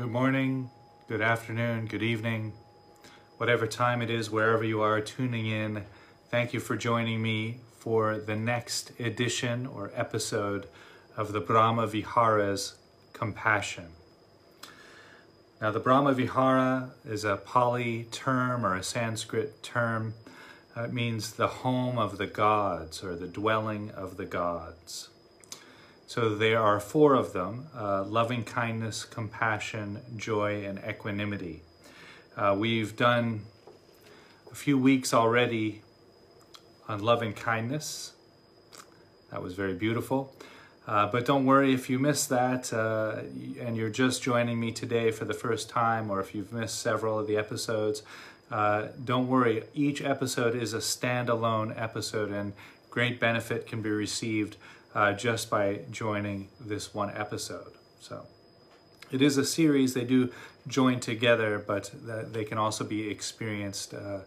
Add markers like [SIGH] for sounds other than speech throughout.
Good morning, good afternoon, good evening, whatever time it is, wherever you are tuning in. Thank you for joining me for the next edition or episode of the Brahma Vihara's Compassion. Now, the Brahma Vihara is a Pali term or a Sanskrit term. Uh, it means the home of the gods or the dwelling of the gods. So there are four of them uh, loving kindness, compassion, joy, and equanimity. Uh, we've done a few weeks already on loving kindness. That was very beautiful. Uh, but don't worry if you missed that uh, and you're just joining me today for the first time, or if you've missed several of the episodes. Uh, don't worry, each episode is a standalone episode, and great benefit can be received uh, just by joining this one episode. So it is a series. They do join together, but they can also be experienced uh,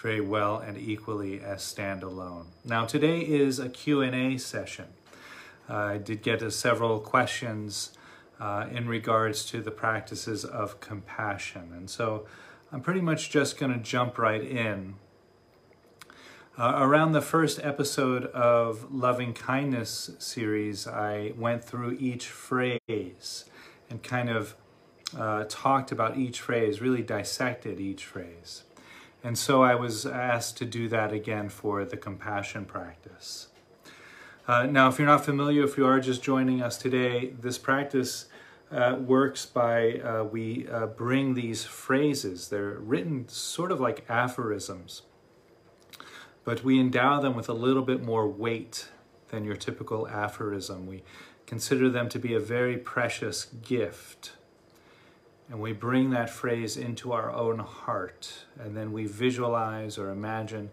very well and equally as standalone. Now today is a Q&A session. Uh, I did get uh, several questions uh, in regards to the practices of compassion. And so I'm pretty much just going to jump right in uh, around the first episode of Loving Kindness series, I went through each phrase and kind of uh, talked about each phrase, really dissected each phrase. And so I was asked to do that again for the compassion practice. Uh, now, if you're not familiar, if you are just joining us today, this practice uh, works by uh, we uh, bring these phrases. They're written sort of like aphorisms but we endow them with a little bit more weight than your typical aphorism. We consider them to be a very precious gift. And we bring that phrase into our own heart, and then we visualize or imagine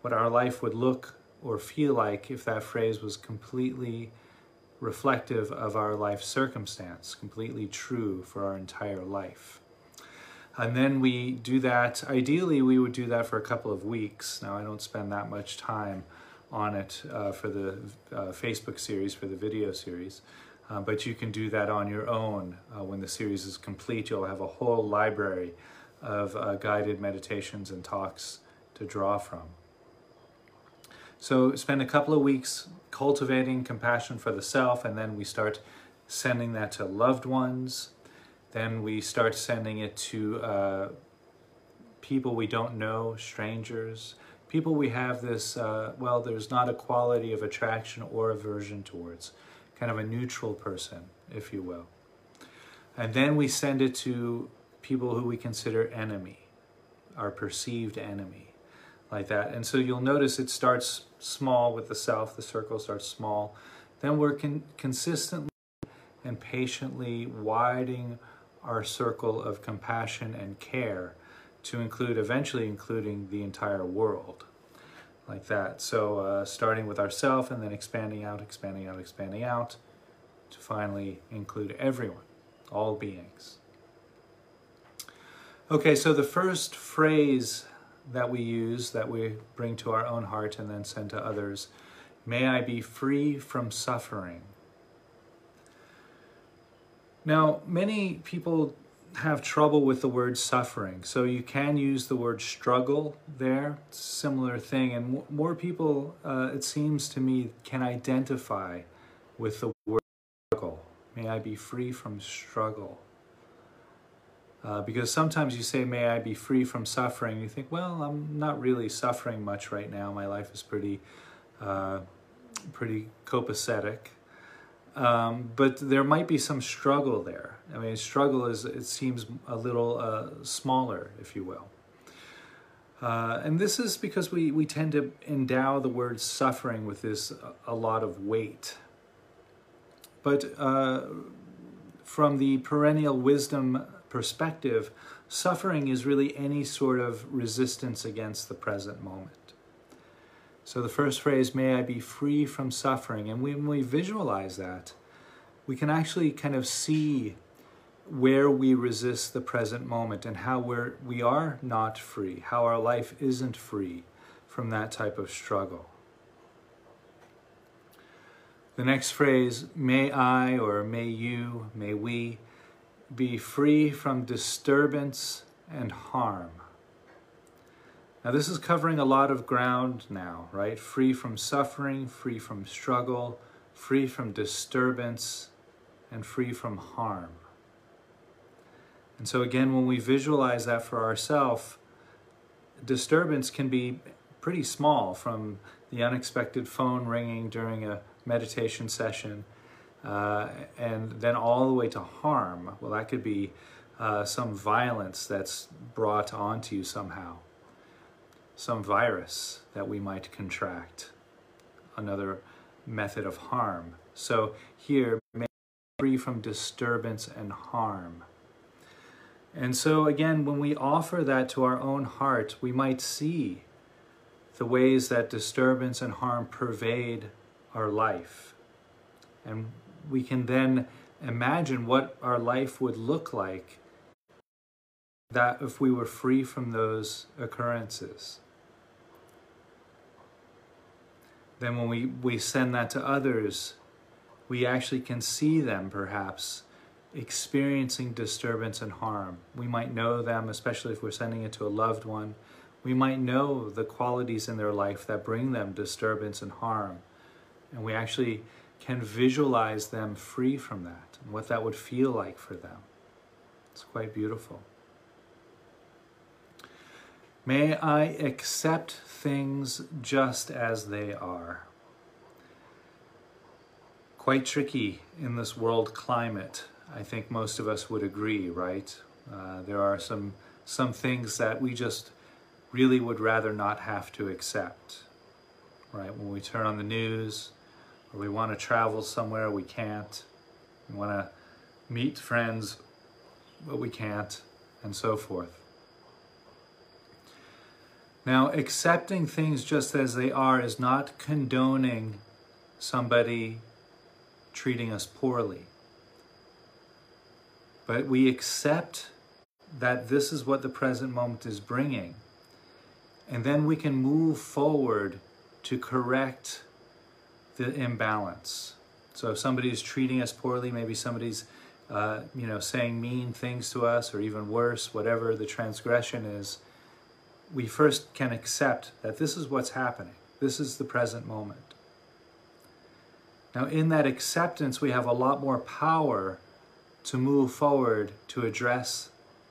what our life would look or feel like if that phrase was completely reflective of our life circumstance, completely true for our entire life. And then we do that, ideally we would do that for a couple of weeks. Now I don't spend that much time on it uh, for the uh, Facebook series, for the video series. Uh, but you can do that on your own. Uh, when the series is complete, you'll have a whole library of uh, guided meditations and talks to draw from. So spend a couple of weeks cultivating compassion for the self, and then we start sending that to loved ones, then we start sending it to uh, people we don't know, strangers, people we have this, uh, well, there's not a quality of attraction or aversion towards, kind of a neutral person, if you will. And then we send it to people who we consider enemy, our perceived enemy, like that. And so you'll notice it starts small with the self, the circle starts small. Then we're con consistently and patiently widening our circle of compassion and care to include, eventually including the entire world like that. So uh, starting with ourself and then expanding out, expanding out, expanding out to finally include everyone, all beings. Okay, so the first phrase that we use, that we bring to our own heart and then send to others, may I be free from suffering. Now, many people have trouble with the word suffering, so you can use the word struggle there, similar thing, and more people, uh, it seems to me, can identify with the word struggle. May I be free from struggle. Uh, because sometimes you say, May I be free from suffering. You think, Well, I'm not really suffering much right now. My life is pretty, uh, pretty copacetic. Um, but there might be some struggle there. I mean, struggle is, it seems a little uh, smaller, if you will. Uh, and this is because we, we tend to endow the word suffering with this a lot of weight. But uh, from the perennial wisdom perspective, suffering is really any sort of resistance against the present moment. So the first phrase, may I be free from suffering. And when we visualize that, we can actually kind of see where we resist the present moment and how we're, we are not free, how our life isn't free from that type of struggle. The next phrase, may I or may you, may we, be free from disturbance and harm. Now, this is covering a lot of ground now, right? Free from suffering, free from struggle, free from disturbance, and free from harm. And so, again, when we visualize that for ourselves, disturbance can be pretty small from the unexpected phone ringing during a meditation session, uh, and then all the way to harm. Well, that could be uh, some violence that's brought onto you somehow some virus that we might contract, another method of harm. So here, free from disturbance and harm. And so again, when we offer that to our own heart, we might see the ways that disturbance and harm pervade our life. And we can then imagine what our life would look like that if we were free from those occurrences. Then when we, we send that to others, we actually can see them perhaps experiencing disturbance and harm. We might know them, especially if we're sending it to a loved one. We might know the qualities in their life that bring them disturbance and harm. And we actually can visualize them free from that and what that would feel like for them. It's quite beautiful. May I accept things just as they are. Quite tricky in this world climate. I think most of us would agree, right? Uh, there are some some things that we just really would rather not have to accept, right? When we turn on the news, or we want to travel somewhere, we can't. We want to meet friends, but we can't, and so forth. Now, accepting things just as they are is not condoning somebody treating us poorly. But we accept that this is what the present moment is bringing. And then we can move forward to correct the imbalance. So if somebody's treating us poorly, maybe somebody's uh, you know saying mean things to us, or even worse, whatever the transgression is, we first can accept that this is what's happening. This is the present moment. Now, in that acceptance, we have a lot more power to move forward to address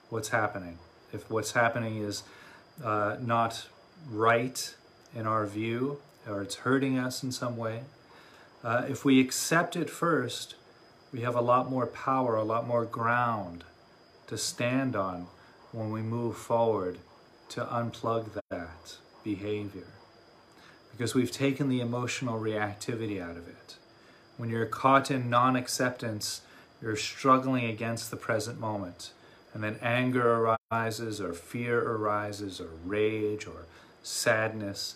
what's happening. If what's happening is uh, not right in our view, or it's hurting us in some way, uh, if we accept it first, we have a lot more power, a lot more ground to stand on when we move forward to unplug that behavior because we've taken the emotional reactivity out of it. When you're caught in non acceptance, you're struggling against the present moment. And then anger arises, or fear arises, or rage, or sadness,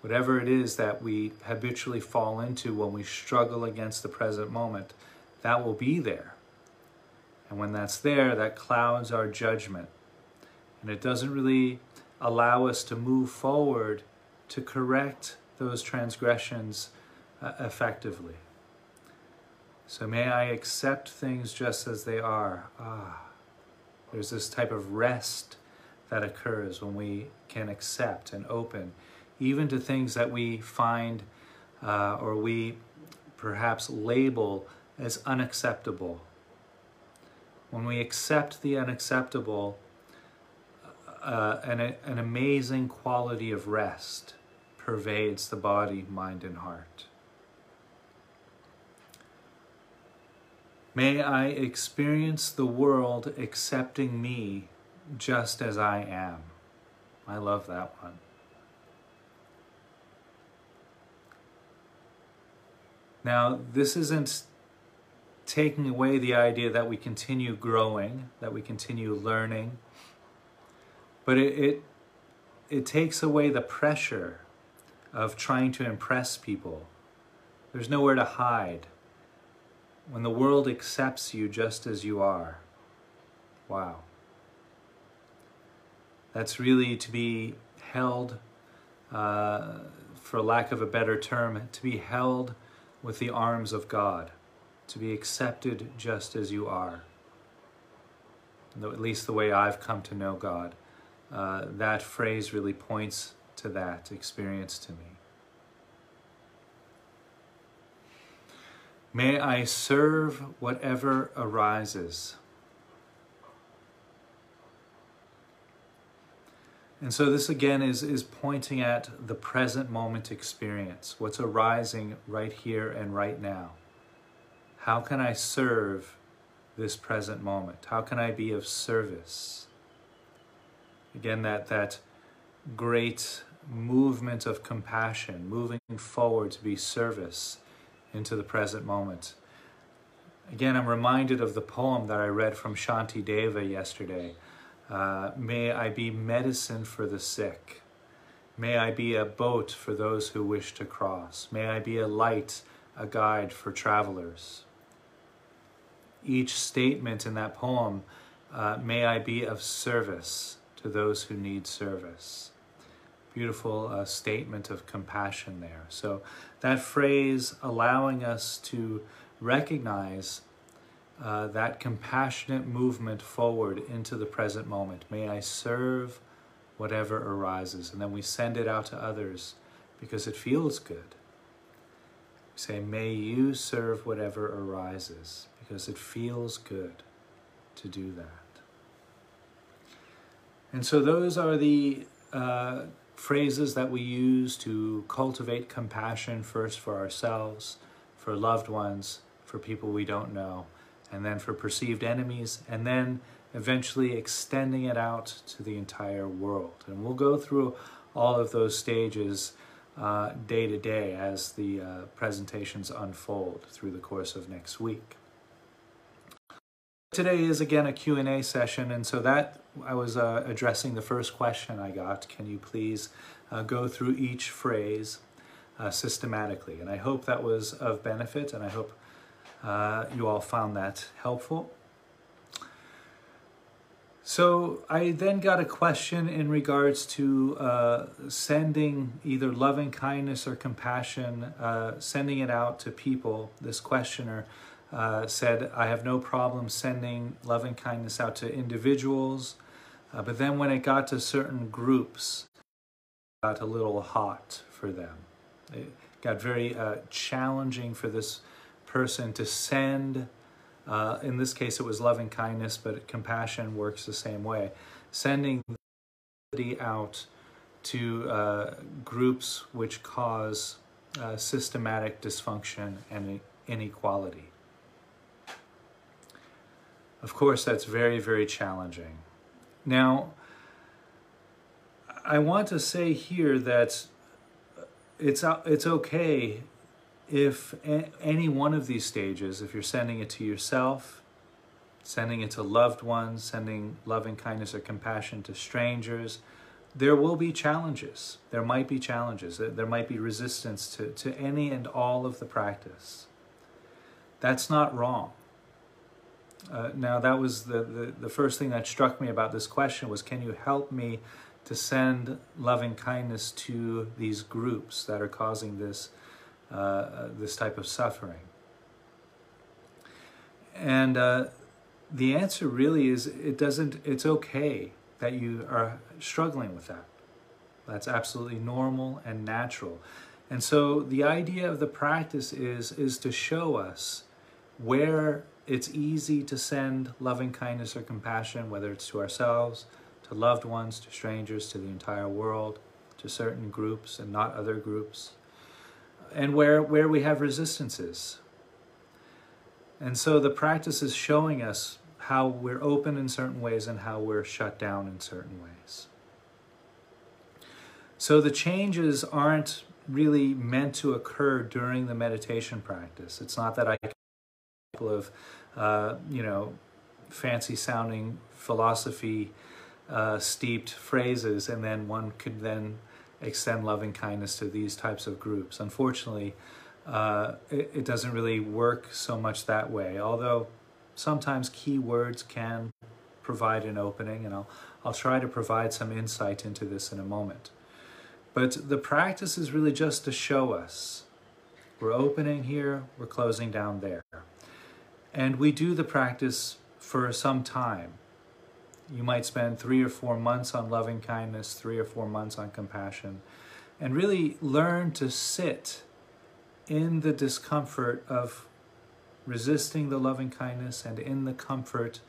whatever it is that we habitually fall into when we struggle against the present moment, that will be there. And when that's there, that clouds our judgment. And it doesn't really allow us to move forward to correct those transgressions uh, effectively. So may I accept things just as they are. Ah, there's this type of rest that occurs when we can accept and open, even to things that we find uh, or we perhaps label as unacceptable. When we accept the unacceptable, uh, an, an amazing quality of rest pervades the body, mind, and heart. May I experience the world accepting me just as I am. I love that one. Now, this isn't taking away the idea that we continue growing, that we continue learning, but it, it, it takes away the pressure of trying to impress people. There's nowhere to hide. When the world accepts you just as you are, wow. That's really to be held, uh, for lack of a better term, to be held with the arms of God, to be accepted just as you are. at least the way I've come to know God. Uh, that phrase really points to that experience to me. May I serve whatever arises. And so this again is, is pointing at the present moment experience, what's arising right here and right now. How can I serve this present moment? How can I be of service? Again, that, that great movement of compassion, moving forward to be service into the present moment. Again, I'm reminded of the poem that I read from Shanti Deva yesterday. Uh, may I be medicine for the sick. May I be a boat for those who wish to cross. May I be a light, a guide for travelers. Each statement in that poem, uh, may I be of service to those who need service. Beautiful uh, statement of compassion there. So, that phrase allowing us to recognize uh, that compassionate movement forward into the present moment. May I serve whatever arises. And then we send it out to others because it feels good. We say, May you serve whatever arises because it feels good to do that. And so those are the uh, phrases that we use to cultivate compassion first for ourselves, for loved ones, for people we don't know and then for perceived enemies, and then eventually extending it out to the entire world. And we'll go through all of those stages uh, day to day as the uh, presentations unfold through the course of next week. Today is again a Q&A session, and so that I was uh, addressing the first question I got. Can you please uh, go through each phrase uh, systematically? And I hope that was of benefit, and I hope uh, you all found that helpful. So I then got a question in regards to uh, sending either loving kindness or compassion, uh, sending it out to people. This questioner uh, said, I have no problem sending loving kindness out to individuals, uh, but then when it got to certain groups, it got a little hot for them. It got very uh, challenging for this person to send, uh, in this case it was loving kindness, but compassion works the same way, sending out to uh, groups which cause uh, systematic dysfunction and inequality. Of course, that's very, very challenging. Now, I want to say here that it's, it's okay if any one of these stages, if you're sending it to yourself, sending it to loved ones, sending loving kindness or compassion to strangers, there will be challenges. There might be challenges. There might be resistance to, to any and all of the practice. That's not wrong. Uh, now, that was the, the, the first thing that struck me about this question was, can you help me to send loving kindness to these groups that are causing this uh, this type of suffering? And uh, the answer really is it doesn't, it's okay that you are struggling with that. That's absolutely normal and natural. And so the idea of the practice is, is to show us where it's easy to send loving kindness or compassion, whether it's to ourselves, to loved ones, to strangers, to the entire world, to certain groups and not other groups and where, where we have resistances. And so the practice is showing us how we're open in certain ways and how we're shut down in certain ways. So the changes aren't really meant to occur during the meditation practice. It's not that I couple of, uh, you know, fancy sounding philosophy uh, steeped phrases and then one could then extend loving kindness to these types of groups. Unfortunately, uh, it, it, doesn't really work so much that way, although sometimes keywords can provide an opening, and I'll, I'll try to provide some insight into this in a moment. But the practice is really just to show us we're opening here, we're closing down there. And we do the practice for some time. You might spend three or four months on loving kindness, three or four months on compassion, and really learn to sit in the discomfort of resisting the loving kindness and in the comfort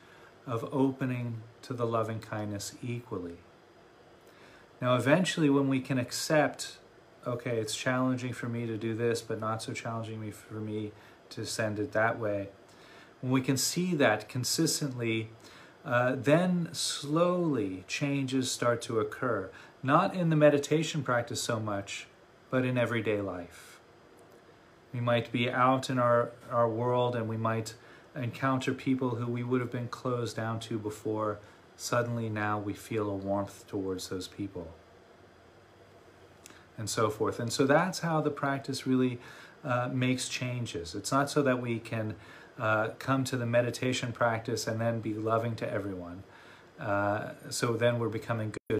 of opening to the loving kindness equally. Now, eventually, when we can accept, okay, it's challenging for me to do this, but not so challenging for me to send it that way, when we can see that consistently, uh, then slowly changes start to occur. Not in the meditation practice so much, but in everyday life. We might be out in our, our world and we might encounter people who we would have been closed down to before. Suddenly now we feel a warmth towards those people. And so forth. And so that's how the practice really uh, makes changes. It's not so that we can uh, come to the meditation practice and then be loving to everyone. Uh, so then we're becoming good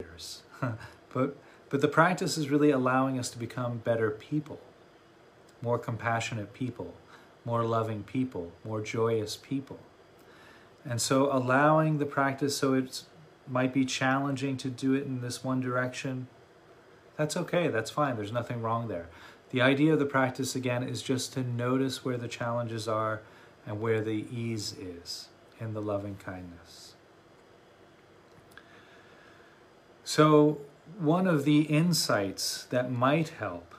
leaders. [LAUGHS] but, but the practice is really allowing us to become better people, more compassionate people, more loving people, more joyous people. And so allowing the practice so it might be challenging to do it in this one direction, that's okay, that's fine, there's nothing wrong there. The idea of the practice, again, is just to notice where the challenges are and where the ease is in the loving kindness. So, one of the insights that might help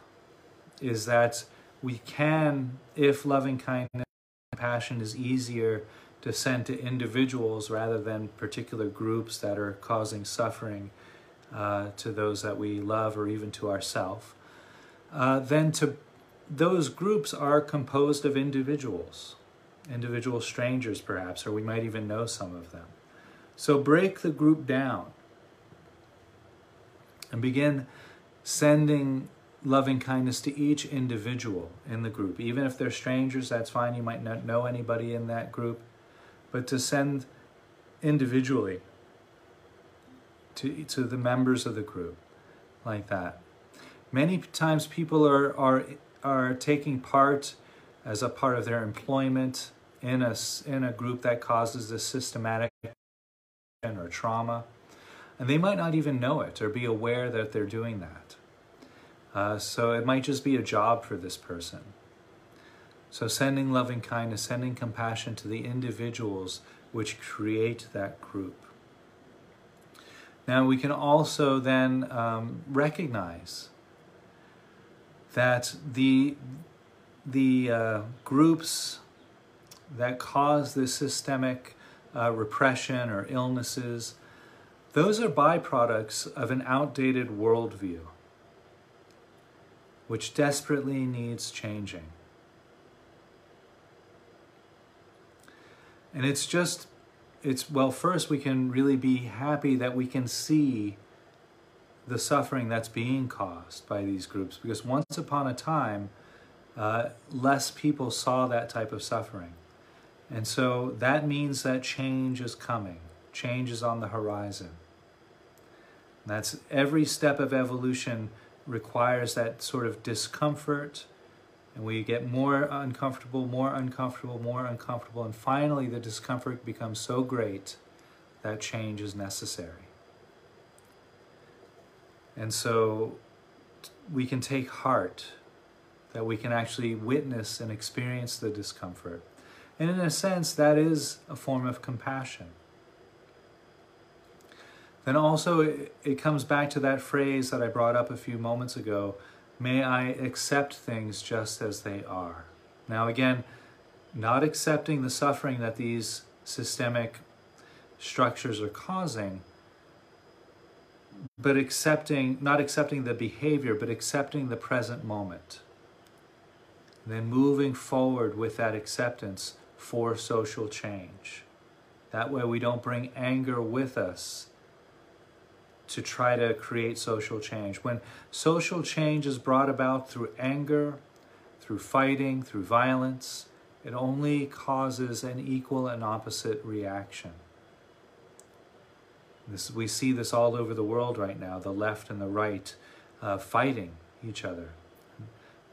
is that we can, if loving kindness and compassion is easier to send to individuals rather than particular groups that are causing suffering uh, to those that we love or even to ourselves, uh, then to those groups are composed of individuals, individual strangers perhaps, or we might even know some of them. So break the group down and begin sending loving kindness to each individual in the group. Even if they're strangers, that's fine. You might not know anybody in that group. But to send individually to, to the members of the group like that. Many times people are, are, are taking part as a part of their employment in a, in a group that causes a systematic or trauma. And they might not even know it or be aware that they're doing that. Uh, so it might just be a job for this person. So sending loving kindness, sending compassion to the individuals which create that group. Now we can also then um, recognize that the the uh, groups that cause this systemic uh, repression or illnesses, those are byproducts of an outdated worldview which desperately needs changing. And it's just, it's, well, first we can really be happy that we can see the suffering that's being caused by these groups because once upon a time, uh, less people saw that type of suffering. And so that means that change is coming, change is on the horizon. that's every step of evolution requires that sort of discomfort, and we get more uncomfortable, more uncomfortable, more uncomfortable, and finally the discomfort becomes so great that change is necessary. And so we can take heart that we can actually witness and experience the discomfort. And in a sense, that is a form of compassion. Then also, it, comes back to that phrase that I brought up a few moments ago may I accept things just as they are. Now, again, not accepting the suffering that these systemic structures are causing, but accepting, not accepting the behavior, but accepting the present moment. And then moving forward with that acceptance for social change. That way, we don't bring anger with us to try to create social change. When social change is brought about through anger, through fighting, through violence, it only causes an equal and opposite reaction. This, we see this all over the world right now the left and the right uh, fighting each other.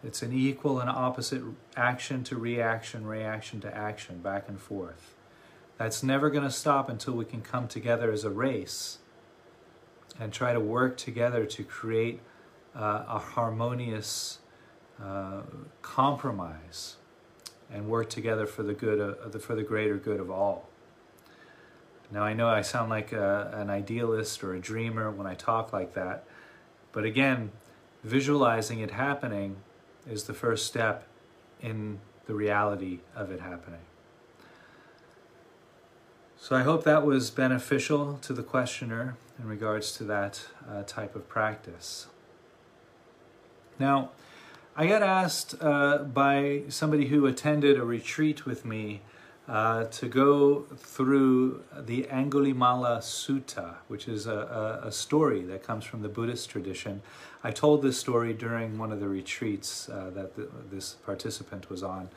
It's an equal and opposite action to reaction, reaction to action, back and forth. That's never going to stop until we can come together as a race and try to work together to create uh, a harmonious uh, compromise and work together for the good of, for the greater good of all. Now I know I sound like a, an idealist or a dreamer when I talk like that, but again, visualizing it happening is the first step in the reality of it happening. So I hope that was beneficial to the questioner in regards to that uh, type of practice. Now, I got asked uh, by somebody who attended a retreat with me uh, to go through the Angulimala Sutta, which is a, a, a, story that comes from the Buddhist tradition. I told this story during one of the retreats uh, that the, this participant was on.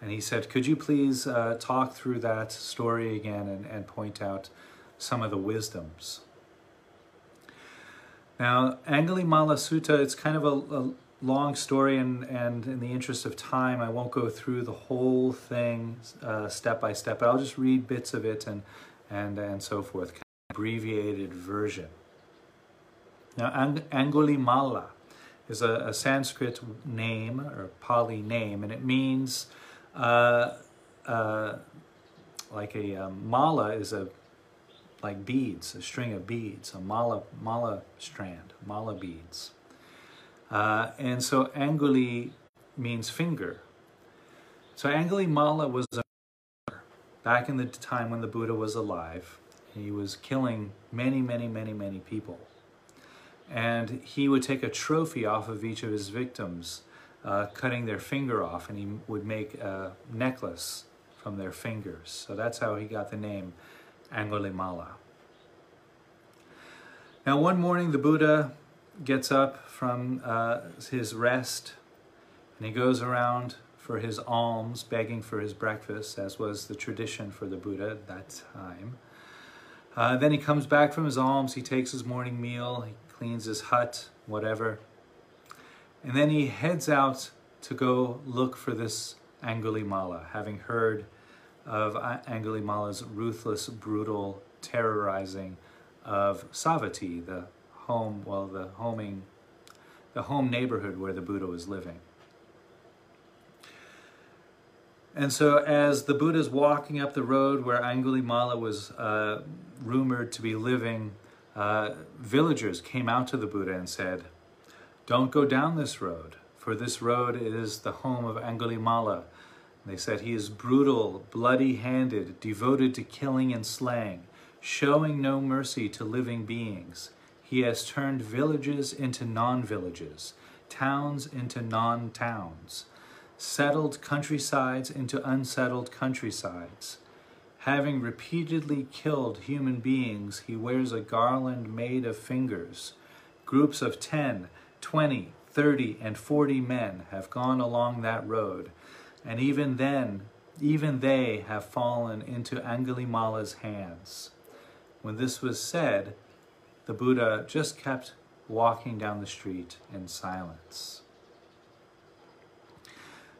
And he said, Could you please uh, talk through that story again and, and point out some of the wisdoms? Now, Angulimala Sutta, it's kind of a, a long story, and, and in the interest of time, I won't go through the whole thing uh, step by step, but I'll just read bits of it and, and, and so forth, kind of abbreviated version. Now, Ang- Angulimala is a, a, Sanskrit name or Pali name, and it means uh, uh, like a um, mala is a like beads, a string of beads, a mala mala strand, mala beads. Uh, and so Anguli means finger. So Angulimala was a back in the time when the Buddha was alive. He was killing many, many, many, many people. And he would take a trophy off of each of his victims, uh, cutting their finger off, and he would make a necklace from their fingers. So that's how he got the name Angulimala. Now, one morning, the Buddha gets up from uh, his rest and he goes around for his alms, begging for his breakfast, as was the tradition for the Buddha at that time. Uh, then he comes back from his alms, he takes his morning meal, he cleans his hut, whatever. And then he heads out to go look for this Angulimala, having heard of Angulimala's ruthless, brutal terrorizing of Savatthi, the home, well, the homing, the home neighborhood where the Buddha was living. And so, as the Buddha is walking up the road where Angulimala was uh, rumored to be living, uh, villagers came out to the Buddha and said, Don't go down this road, for this road is the home of Angulimala. They said he is brutal, bloody handed, devoted to killing and slaying, showing no mercy to living beings. He has turned villages into non villages, towns into non towns, settled countrysides into unsettled countrysides. Having repeatedly killed human beings, he wears a garland made of fingers. Groups of 10, 20, 30, and 40 men have gone along that road, and even then, even they have fallen into Angulimala's hands. When this was said, the Buddha just kept walking down the street in silence.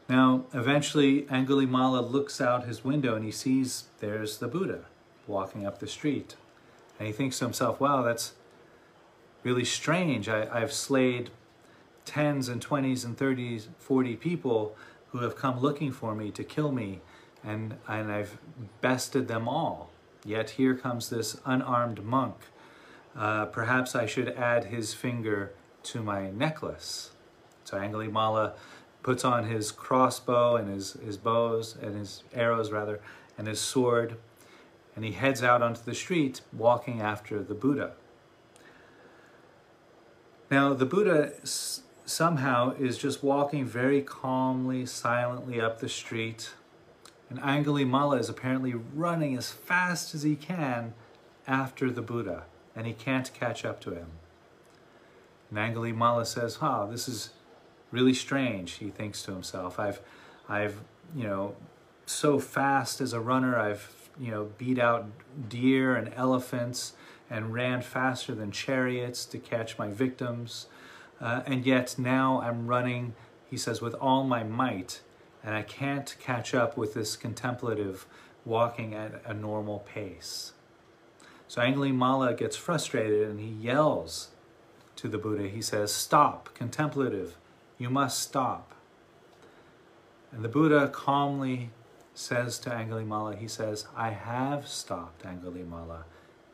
Now, eventually, Angulimala looks out his window and he sees there's the Buddha walking up the street. And he thinks to himself, wow, that's really strange. I, I've slayed tens and twenties and thirties, forty people who have come looking for me to kill me, and, and I've bested them all. Yet here comes this unarmed monk uh, perhaps I should add his finger to my necklace. So Angulimala puts on his crossbow and his, his bows and his arrows rather and his sword and he heads out onto the street walking after the Buddha. Now the Buddha somehow is just walking very calmly, silently up the street and Angulimala is apparently running as fast as he can after the Buddha and he can't catch up to him. And Mala says, "Ha, this is really strange." He thinks to himself, "I've, I've, you know, so fast as a runner. I've, you know, beat out deer and elephants and ran faster than chariots to catch my victims, uh, and yet now I'm running." He says, "With all my might." And I can't catch up with this contemplative walking at a normal pace. So Angulimala gets frustrated and he yells to the Buddha. He says, Stop, contemplative, you must stop. And the Buddha calmly says to Angulimala, he says, I have stopped, Angulimala.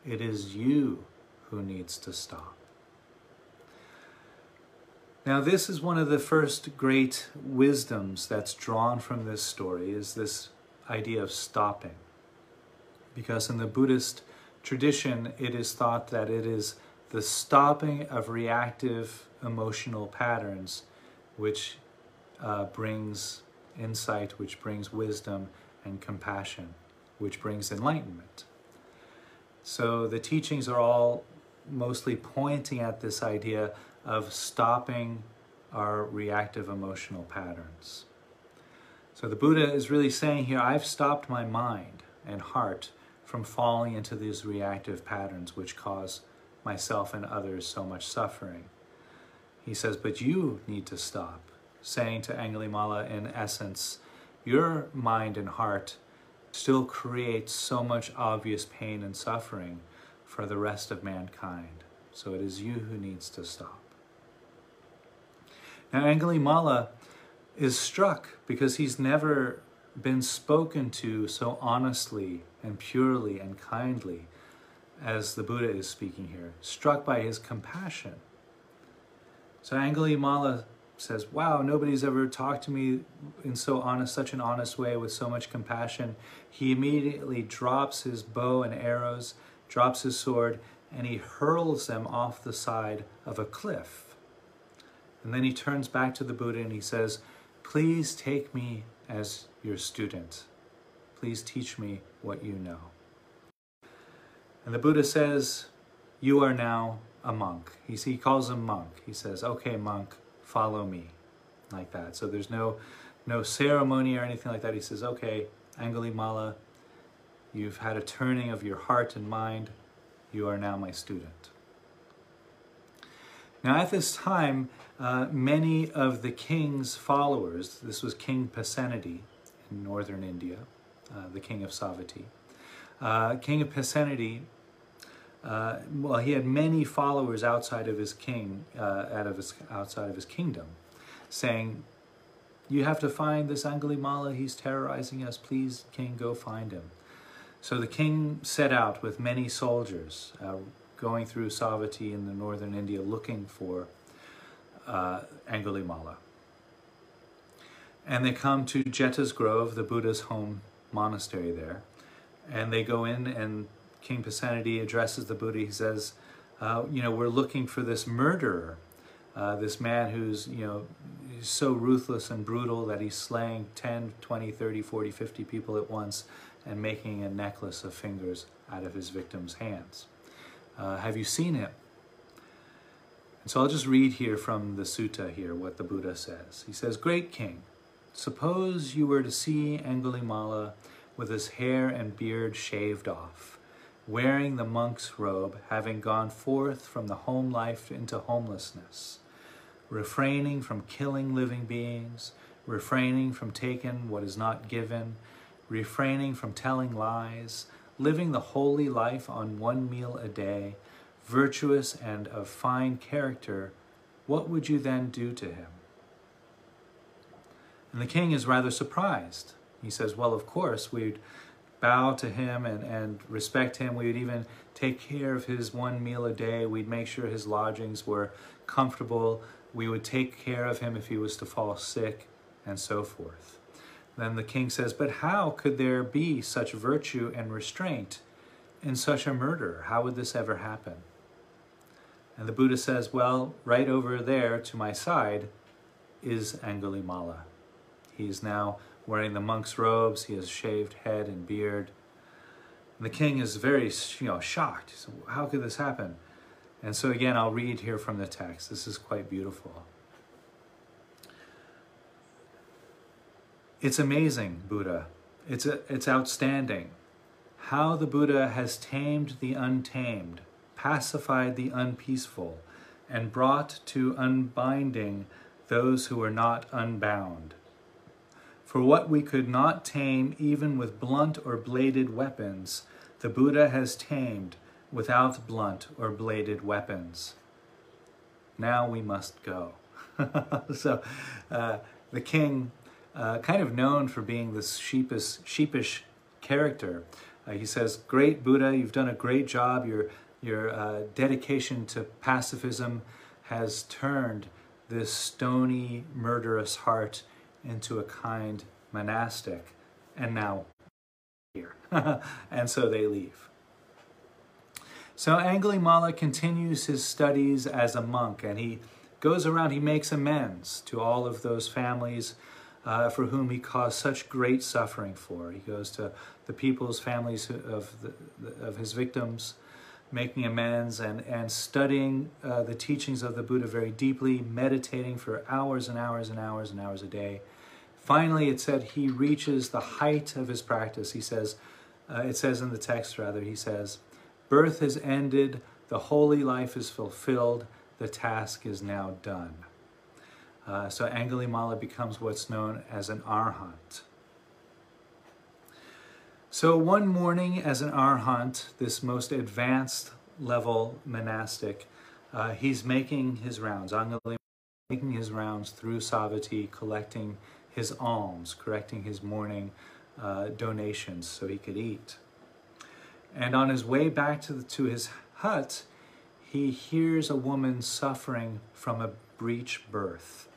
It is you who needs to stop. Now, this is one of the first great wisdoms that's drawn from this story is this idea of stopping. Because in the Buddhist tradition, it is thought that it is the stopping of reactive emotional patterns which uh, brings insight, which brings wisdom and compassion, which brings enlightenment. So the teachings are all mostly pointing at this idea of stopping our reactive emotional patterns. So the Buddha is really saying here, I've stopped my mind and heart from falling into these reactive patterns which cause myself and others so much suffering. He says, but you need to stop, saying to Angulimala, in essence, your mind and heart still creates so much obvious pain and suffering for the rest of mankind. So it is you who needs to stop. Now, Angulimala is struck because he's never been spoken to so honestly and purely and kindly as the Buddha is speaking here, struck by his compassion. So Angulimala says, Wow, nobody's ever talked to me in so honest, such an honest way with so much compassion. He immediately drops his bow and arrows, drops his sword, and he hurls them off the side of a cliff. And then he turns back to the Buddha and he says, Please take me as your student. Please teach me what you know. And the Buddha says, You are now a monk. He, he calls him monk. He says, Okay, monk, follow me. Like that. So there's no no ceremony or anything like that. He says, Okay, Angulimala, you've had a turning of your heart and mind. You are now my student. Now, at this time, uh, many of the king's followers, this was King Pasenadi in northern India, the king of Savatthi. Uh, king of Pasenadi, uh, well, he had many followers outside of his king, uh, out of his, outside of his kingdom, saying, you have to find this Angulimala, he's terrorizing us, please, king, go find him. So the king set out with many soldiers, uh, going through Savatthi in the northern India looking for uh, Angulimala. And they come to Jeta's Grove, the Buddha's home monastery there. And they go in, and King Pasenadi addresses the Buddha. He says, uh, You know, we're looking for this murderer, uh, this man who's, you know, so ruthless and brutal that he's slaying 10, 20, 30, 40, 50 people at once and making a necklace of fingers out of his victim's hands. Uh, have you seen him? And so I'll just read here from the sutta here what the Buddha says. He says, Great king, suppose you were to see Angulimala with his hair and beard shaved off, wearing the monk's robe, having gone forth from the home life into homelessness, refraining from killing living beings, refraining from taking what is not given, refraining from telling lies, living the holy life on one meal a day, virtuous and of fine character, what would you then do to him? And the king is rather surprised. He says, Well, of course, we'd bow to him and, and respect him. We would even take care of his one meal a day. We'd make sure his lodgings were comfortable. We would take care of him if he was to fall sick, and so forth. Then the king says, But how could there be such virtue and restraint in such a murder? How would this ever happen? And the Buddha says, Well, right over there to my side is Angulimala. He's now wearing the monk's robes, he has shaved head and beard. And the king is very you know, shocked. How could this happen? And so again, I'll read here from the text. This is quite beautiful. It's amazing, Buddha. It's, a, it's outstanding. How the Buddha has tamed the untamed, pacified the unpeaceful, and brought to unbinding those who are not unbound. For what we could not tame even with blunt or bladed weapons, the Buddha has tamed without blunt or bladed weapons. Now we must go. [LAUGHS] so uh, the king, uh, kind of known for being this sheepish, sheepish character, uh, he says, Great Buddha, you've done a great job. Your, your uh, dedication to pacifism has turned this stony, murderous heart into a kind monastic. And now here. [LAUGHS] and so they leave. So Angulimala continues his studies as a monk and he goes around, he makes amends to all of those families uh, for whom he caused such great suffering for. He goes to the people's families of, the, of his victims, making amends and, and studying uh, the teachings of the Buddha very deeply, meditating for hours and hours and hours and hours a day. Finally, it said he reaches the height of his practice. He says, uh, it says in the text rather, he says, Birth has ended, the holy life is fulfilled, the task is now done. Uh, so Angulimala becomes what's known as an arhat. So one morning as an arhat, this most advanced level monastic, uh, he's making his rounds, making his rounds through Savatthi, collecting his alms, correcting his morning uh, donations so he could eat. And on his way back to, the, to his hut, he hears a woman suffering from a breech birth.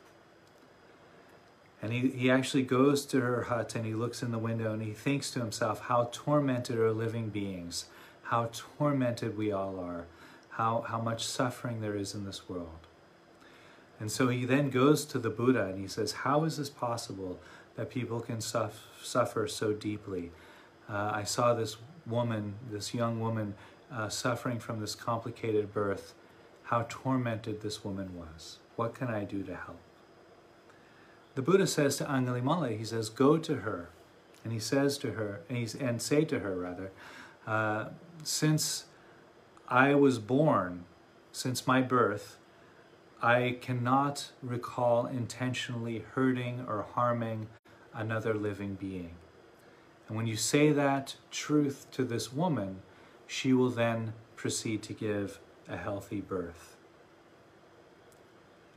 And he, he actually goes to her hut and he looks in the window and he thinks to himself how tormented are living beings, how tormented we all are, how, how much suffering there is in this world. And so he then goes to the Buddha and he says, How is this possible that people can suf- suffer so deeply? Uh, I saw this woman, this young woman, uh, suffering from this complicated birth, how tormented this woman was. What can I do to help? The Buddha says to Angulimala, he says, go to her. And he says to her, and, he's, and say to her rather, uh, since I was born, since my birth, I cannot recall intentionally hurting or harming another living being. And when you say that truth to this woman, she will then proceed to give a healthy birth.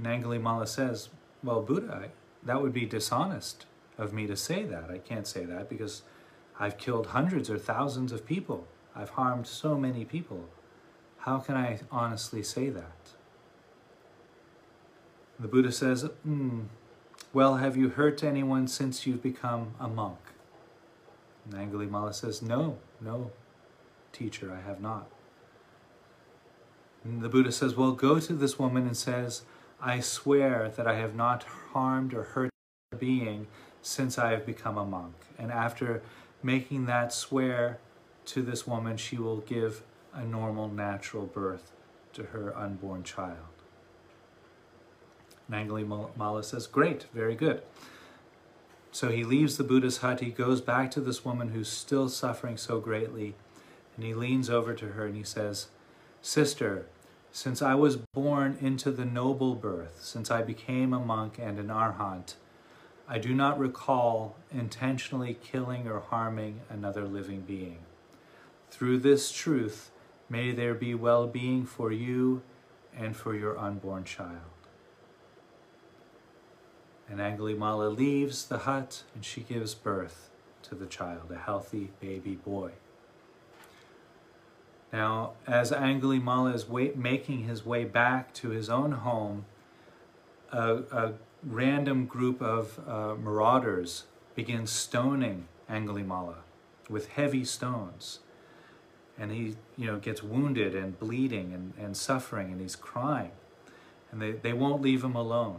Angulimala says, Well, Buddha, that would be dishonest of me to say that. I can't say that because I've killed hundreds or thousands of people. I've harmed so many people. How can I honestly say that? The Buddha says, mm, Well, have you hurt anyone since you've become a monk? And Angulimala says, No, no, teacher, I have not. And the Buddha says, Well, go to this woman and says, I swear that I have not harmed or hurt a being since I have become a monk. And after making that swear to this woman, she will give a normal, natural birth to her unborn child. Angulimala says, Great, very good. So he leaves the Buddha's hut, he goes back to this woman who's still suffering so greatly, and he leans over to her and he says, Sister, since I was born into the noble birth, since I became a monk and an arhat, I do not recall intentionally killing or harming another living being. Through this truth, may there be well being for you and for your unborn child. And Angulimala leaves the hut and she gives birth to the child, a healthy baby boy. Now, as Angulimala is making his way back to his own home, a, a random group of uh, marauders begins stoning Angulimala with heavy stones. And he, you know, gets wounded and bleeding and, and suffering and he's crying. And they, they won't leave him alone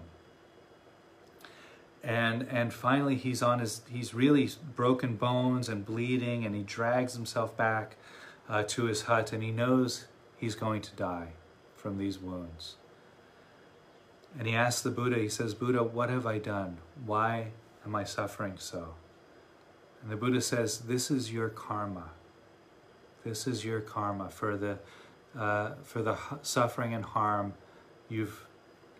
and and finally he's on his he's really broken bones and bleeding and he drags himself back uh, to his hut and he knows he's going to die from these wounds. And he asks the buddha he says buddha what have i done? Why am i suffering so? And the buddha says this is your karma. This is your karma for the uh, for the suffering and harm you've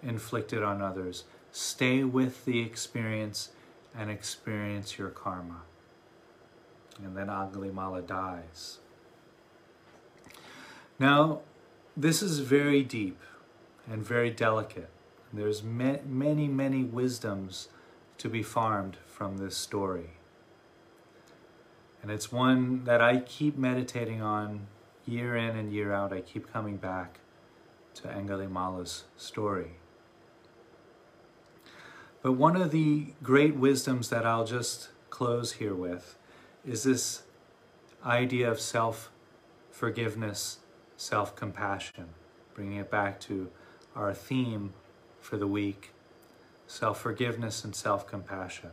inflicted on others. Stay with the experience and experience your karma. And then Angulimala dies. Now, this is very deep and very delicate. There's ma- many, many wisdoms to be farmed from this story. And it's one that I keep meditating on year in and year out. I keep coming back to Angulimala's story. But one of the great wisdoms that I'll just close here with is this idea of self forgiveness, self compassion, bringing it back to our theme for the week self forgiveness and self compassion.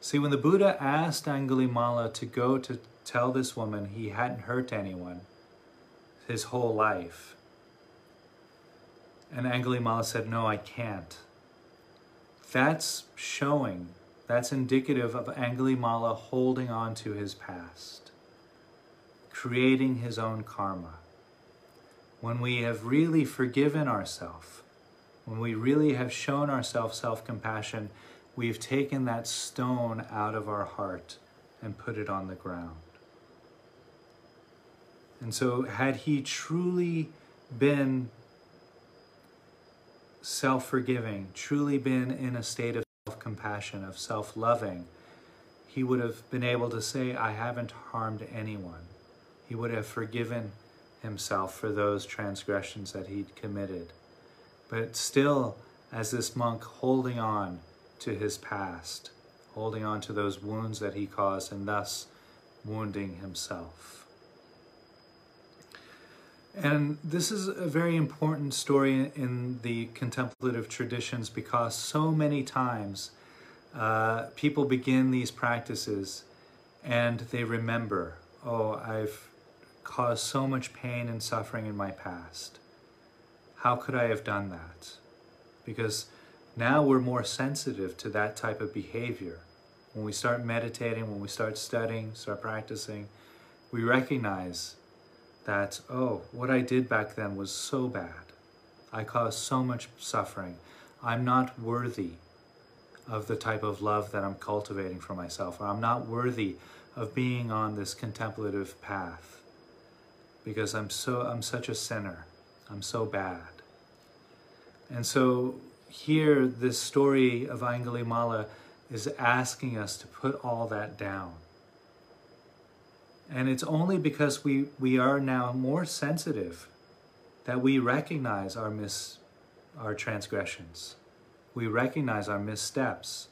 See, when the Buddha asked Angulimala to go to tell this woman he hadn't hurt anyone his whole life, and Angulimala said, No, I can't. That's showing, that's indicative of Angulimala holding on to his past, creating his own karma. When we have really forgiven ourselves, when we really have shown ourselves self compassion, we've taken that stone out of our heart and put it on the ground. And so, had he truly been self forgiving, truly been in a state of self compassion, of self loving, he would have been able to say, I haven't harmed anyone. He would have forgiven himself for those transgressions that he'd committed. But still, as this monk holding on to his past, holding on to those wounds that he caused, and thus wounding himself. And this is a very important story in the contemplative traditions because so many times uh, people begin these practices and they remember, oh, I've caused so much pain and suffering in my past. How could I have done that? Because now we're more sensitive to that type of behavior. When we start meditating, when we start studying, start practicing, we recognize that, oh, what I did back then was so bad. I caused so much suffering. I'm not worthy of the type of love that I'm cultivating for myself, or I'm not worthy of being on this contemplative path because I'm so I'm such a sinner. I'm so bad. And so here, this story of Angulimala is asking us to put all that down. And it's only because we, we are now more sensitive that we recognize our mis, our transgressions. We recognize our missteps.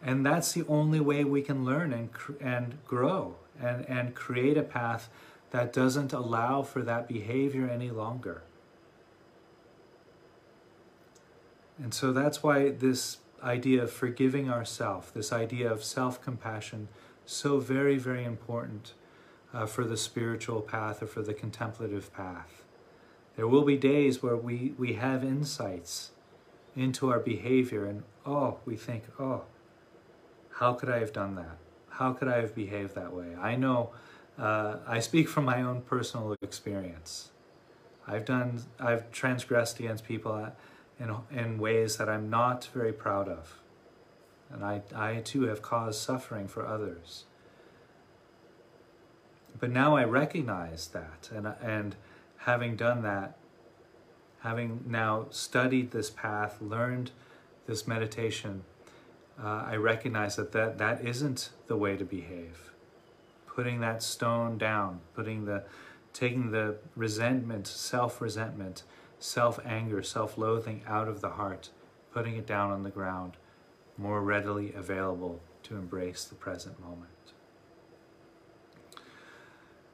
And that's the only way we can learn and, and grow and, and create a path that doesn't allow for that behavior any longer. And so that's why this idea of forgiving ourself, this idea of self compassion, so very, very important uh, for the spiritual path or for the contemplative path. There will be days where we, we have insights into our behavior and oh, we think, oh, how could I have done that? How could I have behaved that way? I know, uh, I speak from my own personal experience. I've done, I've transgressed against people in, in ways that I'm not very proud of. And I, I too have caused suffering for others. But now I recognize that, and, and having done that, having now studied this path, learned this meditation, uh, I recognize that, that that isn't the way to behave. Putting that stone down, putting the, taking the resentment, self resentment, self anger, self loathing out of the heart, putting it down on the ground, more readily available to embrace the present moment.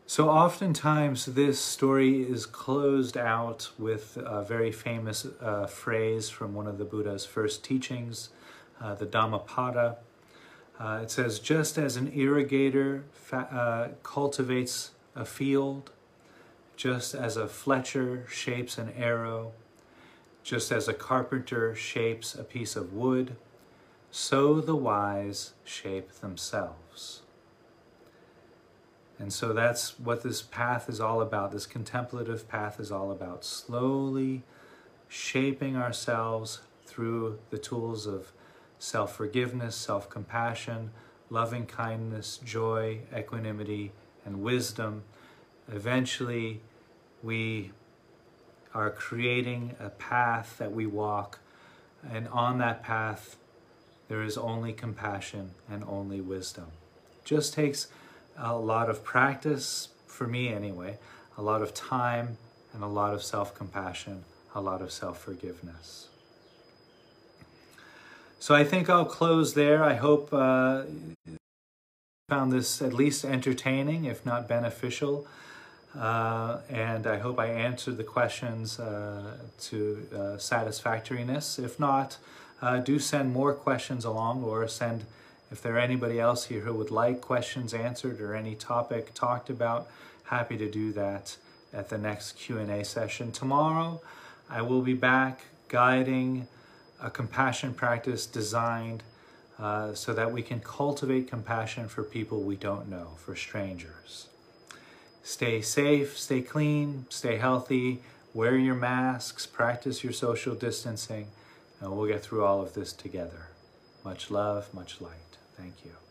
So, oftentimes, this story is closed out with a very famous uh, phrase from one of the Buddha's first teachings, uh, the Dhammapada. Uh, it says, just as an irrigator uh, cultivates a field, just as a fletcher shapes an arrow, just as a carpenter shapes a piece of wood, so the wise shape themselves. And so that's what this path is all about. This contemplative path is all about slowly shaping ourselves through the tools of self forgiveness, self compassion, loving kindness, joy, equanimity, and wisdom, eventually we are creating a path that we walk, and on that path, there is only compassion and only wisdom. Just takes a lot of practice, for me anyway, a lot of time, and a lot of self compassion, a lot of self forgiveness. So I think I'll close there. I hope uh, found this at least entertaining, if not beneficial. Uh, and I hope I answered the questions uh, to uh, satisfactoriness. If not, uh, do send more questions along or send, if there are anybody else here who would like questions answered or any topic talked about, happy to do that at the next Q&A session. Tomorrow, I will be back guiding a compassion practice designed uh, so that we can cultivate compassion for people we don't know, for strangers. Stay safe, stay clean, stay healthy, wear your masks, practice your social distancing, and we'll get through all of this together. Much love, much light. Thank you.